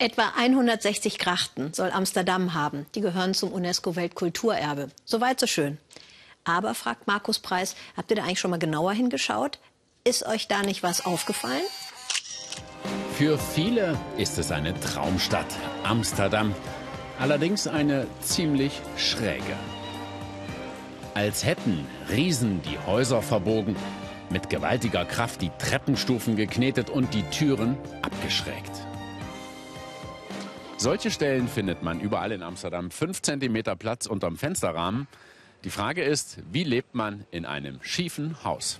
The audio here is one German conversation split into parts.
Etwa 160 Grachten soll Amsterdam haben. Die gehören zum UNESCO-Weltkulturerbe. Soweit so schön. Aber, fragt Markus Preis, habt ihr da eigentlich schon mal genauer hingeschaut? Ist euch da nicht was aufgefallen? Für viele ist es eine Traumstadt, Amsterdam. Allerdings eine ziemlich schräge. Als hätten Riesen die Häuser verbogen, mit gewaltiger Kraft die Treppenstufen geknetet und die Türen abgeschrägt. Solche Stellen findet man überall in Amsterdam. Fünf Zentimeter Platz unterm Fensterrahmen. Die Frage ist, wie lebt man in einem schiefen Haus?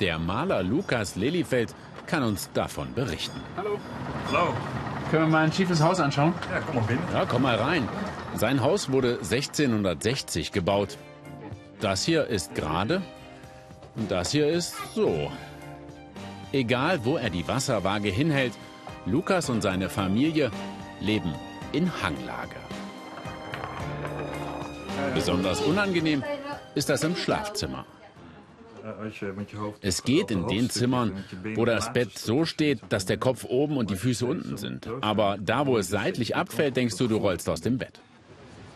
Der Maler Lukas Lelyfeld kann uns davon berichten. Hallo. Hallo. Können wir mal ein schiefes Haus anschauen? Ja, komm mal. Ja, komm mal rein. Sein Haus wurde 1660 gebaut. Das hier ist gerade und das hier ist so. Egal, wo er die Wasserwaage hinhält, Lukas und seine Familie leben in Hanglage. Besonders unangenehm ist das im Schlafzimmer. Es geht in den Zimmern, wo das Bett so steht, dass der Kopf oben und die Füße unten sind. Aber da, wo es seitlich abfällt, denkst du, du rollst aus dem Bett.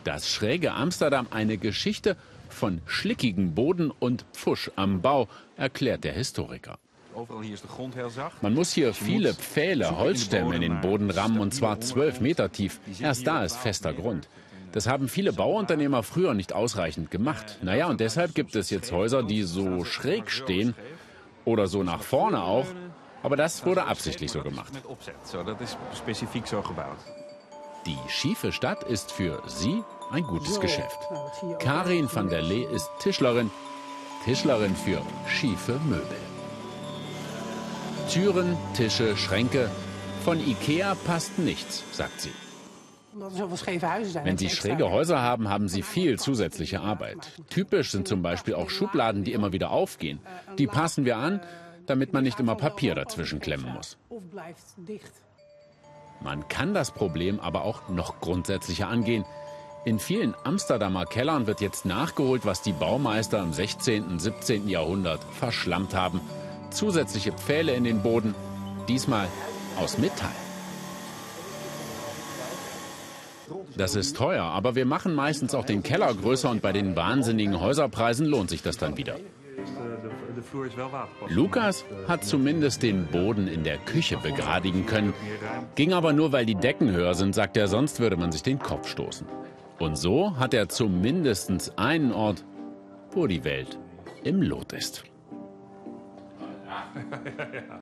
Das schräge Amsterdam eine Geschichte von schlickigem Boden und Pfusch am Bau, erklärt der Historiker. Man muss hier viele Pfähle, Holzstämme in den Boden rammen und zwar zwölf Meter tief. Erst da ist fester Grund. Das haben viele Bauunternehmer früher nicht ausreichend gemacht. Naja, und deshalb gibt es jetzt Häuser, die so schräg stehen oder so nach vorne auch. Aber das wurde absichtlich so gemacht. Die schiefe Stadt ist für sie ein gutes Geschäft. Karin van der Lee ist Tischlerin. Tischlerin für schiefe Möbel. Türen, Tische, Schränke. Von Ikea passt nichts, sagt sie. Wenn Sie schräge Häuser haben, haben Sie viel zusätzliche Arbeit. Typisch sind zum Beispiel auch Schubladen, die immer wieder aufgehen. Die passen wir an, damit man nicht immer Papier dazwischen klemmen muss. Man kann das Problem aber auch noch grundsätzlicher angehen. In vielen Amsterdamer Kellern wird jetzt nachgeholt, was die Baumeister im 16. und 17. Jahrhundert verschlammt haben. Zusätzliche Pfähle in den Boden, diesmal aus Metall. Das ist teuer, aber wir machen meistens auch den Keller größer und bei den wahnsinnigen Häuserpreisen lohnt sich das dann wieder. Lukas hat zumindest den Boden in der Küche begradigen können. Ging aber nur, weil die Decken höher sind, sagt er, sonst würde man sich den Kopf stoßen. Und so hat er zumindest einen Ort, wo die Welt im Lot ist. yeah.